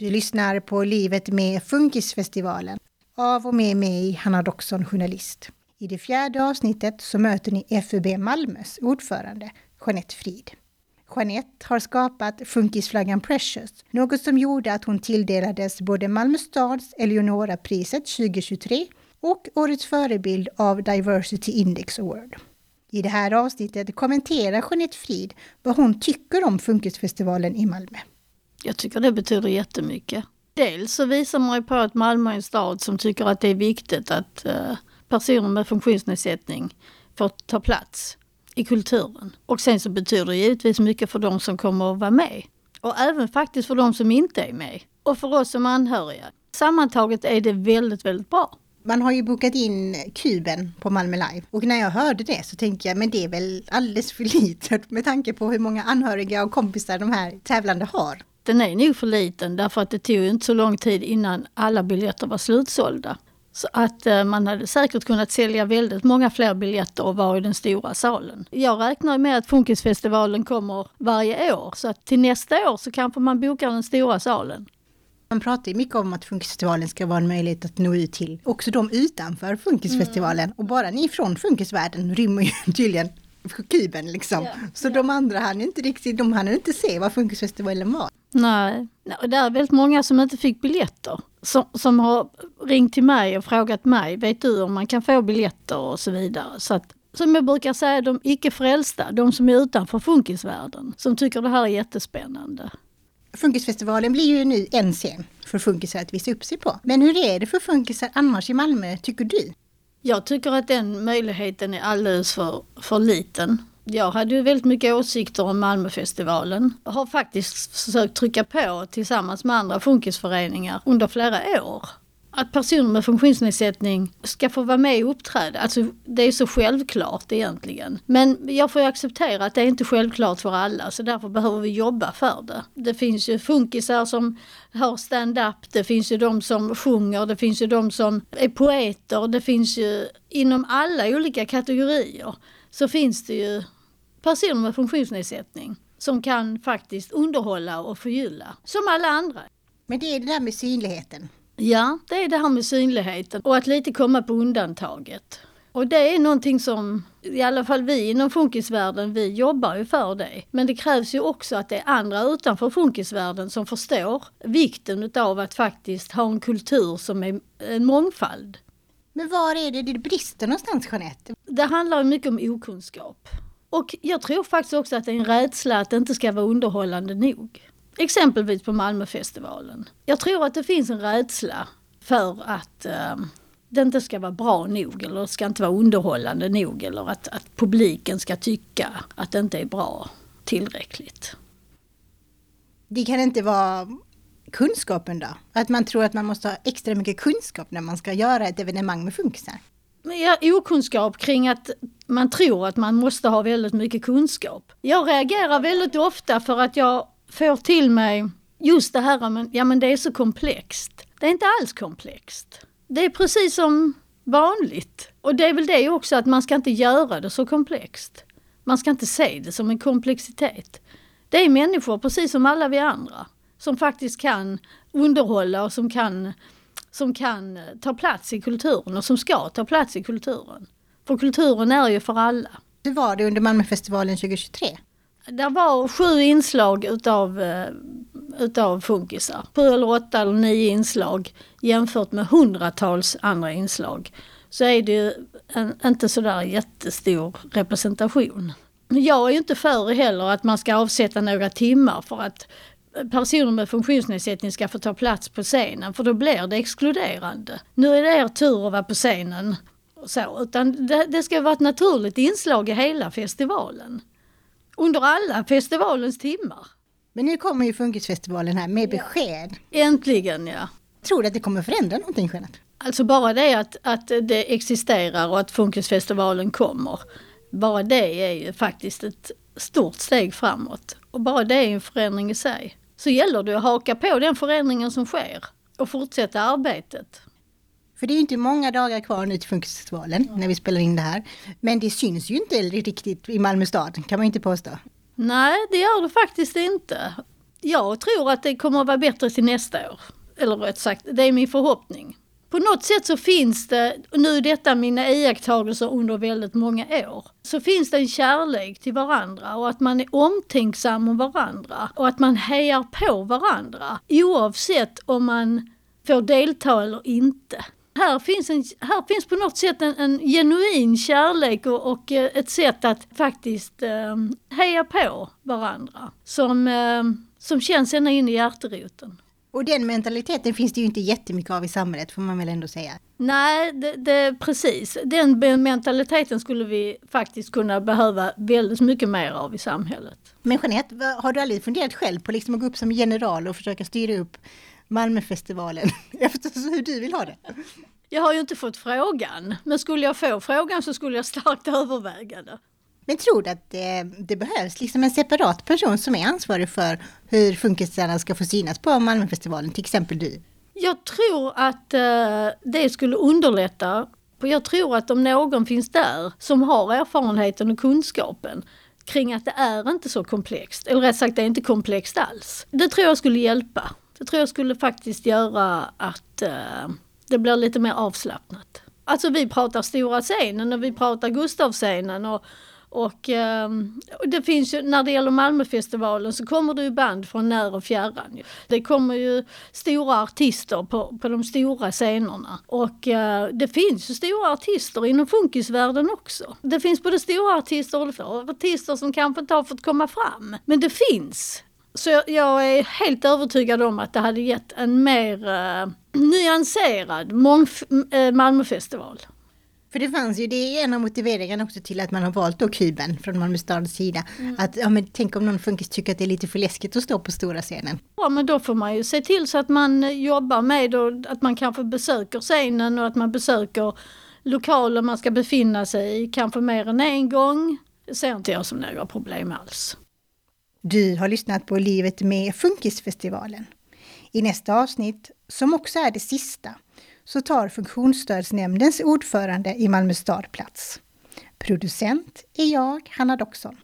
Du lyssnar på Livet med Funkisfestivalen av och med mig, Hanna Doxon, journalist. I det fjärde avsnittet så möter ni FUB Malmös ordförande, Jeanette Frid. Jeanette har skapat funkisflaggan Precious, något som gjorde att hon tilldelades både Malmö stads Eleonora-priset 2023 och Årets förebild av Diversity Index Award. I det här avsnittet kommenterar Jeanette Frid vad hon tycker om Funkisfestivalen i Malmö. Jag tycker det betyder jättemycket. Dels så visar man ju på att Malmö är en stad som tycker att det är viktigt att eh, personer med funktionsnedsättning får ta plats i kulturen. Och sen så betyder det givetvis mycket för de som kommer att vara med. Och även faktiskt för de som inte är med. Och för oss som anhöriga. Sammantaget är det väldigt, väldigt bra. Man har ju bokat in Kuben på Malmö Live och när jag hörde det så tänkte jag men det är väl alldeles för litet med tanke på hur många anhöriga och kompisar de här tävlande har. Den är nog för liten därför att det tog inte så lång tid innan alla biljetter var slutsålda. Så att eh, man hade säkert kunnat sälja väldigt många fler biljetter och vara i den stora salen. Jag räknar med att Funkisfestivalen kommer varje år så att till nästa år så kanske man bokar den stora salen. Man pratar ju mycket om att Funkisfestivalen ska vara en möjlighet att nå ut till också de utanför Funkisfestivalen. Mm. Och bara ni från funkisvärlden rymmer ju tydligen kuben liksom. Yeah, så yeah. de andra hann inte riktigt, de hann inte se vad Funkisfestivalen var. Nej, och det är väldigt många som inte fick biljetter. Som, som har ringt till mig och frågat mig, vet du om man kan få biljetter och så vidare. Så att, som jag brukar säga, de icke frälsta, de som är utanför funkisvärlden, som tycker det här är jättespännande. Funkisfestivalen blir ju nu en scen för funkisar att visa upp sig på. Men hur är det för funkisar annars i Malmö, tycker du? Jag tycker att den möjligheten är alldeles för, för liten. Jag hade ju väldigt mycket åsikter om Malmöfestivalen. Jag har faktiskt försökt trycka på tillsammans med andra funkisföreningar under flera år att personer med funktionsnedsättning ska få vara med och uppträda. Alltså, det är så självklart egentligen. Men jag får ju acceptera att det är inte självklart för alla så därför behöver vi jobba för det. Det finns ju funkisar som har stand-up, det finns ju de som sjunger, det finns ju de som är poeter, det finns ju inom alla olika kategorier så finns det ju personer med funktionsnedsättning som kan faktiskt underhålla och förgylla, som alla andra. Men det är det där med synligheten. Ja, det är det här med synligheten och att lite komma på undantaget. Och det är någonting som, i alla fall vi inom funkisvärlden, vi jobbar ju för det. Men det krävs ju också att det är andra utanför funkisvärlden som förstår vikten utav att faktiskt ha en kultur som är en mångfald. Men var är det det brister någonstans Jeanette? Det handlar mycket om okunskap. Och jag tror faktiskt också att det är en rädsla att det inte ska vara underhållande nog. Exempelvis på Malmöfestivalen. Jag tror att det finns en rädsla för att eh, det inte ska vara bra nog eller ska inte vara underhållande nog eller att, att publiken ska tycka att det inte är bra tillräckligt. Det kan inte vara kunskapen då? Att man tror att man måste ha extra mycket kunskap när man ska göra ett evenemang med funkisar? Ja, okunskap kring att man tror att man måste ha väldigt mycket kunskap. Jag reagerar väldigt ofta för att jag får till mig just det här men, ja men det är så komplext. Det är inte alls komplext. Det är precis som vanligt. Och det är väl det också att man ska inte göra det så komplext. Man ska inte se det som en komplexitet. Det är människor precis som alla vi andra som faktiskt kan underhålla och som kan, som kan ta plats i kulturen och som ska ta plats i kulturen. För kulturen är ju för alla. Hur var det under Malmöfestivalen 2023? Det var sju inslag utav, eh, utav funkisar. Sju eller åtta eller nio inslag jämfört med hundratals andra inslag. Så är det ju en, inte sådär jättestor representation. Jag är ju inte för heller att man ska avsätta några timmar för att personer med funktionsnedsättning ska få ta plats på scenen för då blir det exkluderande. Nu är det er tur att vara på scenen. Så, utan det, det ska vara ett naturligt inslag i hela festivalen under alla festivalens timmar. Men nu kommer ju Funkisfestivalen här med besked. Äntligen ja. Tror du att det kommer förändra någonting Jeanette? Alltså bara det att, att det existerar och att Funkisfestivalen kommer. Bara det är ju faktiskt ett stort steg framåt. Och bara det är en förändring i sig. Så gäller det att haka på den förändringen som sker och fortsätta arbetet. För det är inte många dagar kvar nu till Funkisfestivalen mm. när vi spelar in det här. Men det syns ju inte riktigt i Malmö stad, kan man inte påstå. Nej, det gör det faktiskt inte. Jag tror att det kommer att vara bättre till nästa år. Eller rätt sagt, det är min förhoppning. På något sätt så finns det, och nu är detta mina iakttagelser under väldigt många år, så finns det en kärlek till varandra och att man är omtänksam om varandra och att man hejar på varandra oavsett om man får delta eller inte. Här finns, en, här finns på något sätt en, en genuin kärlek och, och, eh, ett sätt att faktiskt eh, heja på varandra som, eh, som känns ända in i hjärteroten. Och den mentaliteten finns det ju inte jättemycket av i samhället får man väl ändå säga. Nej, det, det, precis. Den mentaliteten skulle vi faktiskt kunna behöva väldigt mycket mer av i samhället. Men Jeanette, har du aldrig funderat själv på liksom att gå upp som general och försöka styra upp Malmöfestivalen efter hur du vill ha det? Jag har ju inte fått frågan, men skulle jag få frågan så skulle jag starkt överväga det. Men tror du att det, det, behövs liksom en separat person som är ansvarig för hur funkisarna ska få synas på Malmöfestivalen, till exempel du? Jag tror att eh, det skulle underlätta. Jag tror att om någon finns där som har erfarenheten och kunskapen kring att det är inte så komplext, eller rätt sagt det är inte komplext alls. Det tror jag skulle hjälpa. Det tror jag skulle faktiskt göra att eh, det blir lite mer avslappnat. Alltså vi pratar stora scenen och vi pratar Gustavscenen och och ehm, och, det finns ju, när det gäller Malmöfestivalen så kommer det ju band från när och fjärran. Det kommer ju stora artister på, på de stora scenerna. Och eh, det finns ju stora artister inom funkisvärlden också. Det finns både stora artister och artister som kanske inte har fått komma fram. Men det finns. Så jag, jag är helt övertygad om att det hade gett en mer eh, nyanserad eh, Malmöfestival. För det fanns ju, det är en av motiveringarna också till att man har valt då Kuben från Malmö stads sida. Mm. Att, ja men tänk om någon funkis tycker att det är lite för läskigt att stå på stora scenen. Ja men då får man ju se till så att man jobbar med och att man kanske besöker scenen och att man besöker lokaler man ska befinna sig i, kanske mer än en gång. Det ser inte jag som några problem alls. Du har lyssnat på Livet med Funkisfestivalen. I nästa avsnitt, som också är det sista, så tar Funktionsstödsnämndens ordförande i Malmö stad plats. Producent är jag, Hanna Doxon.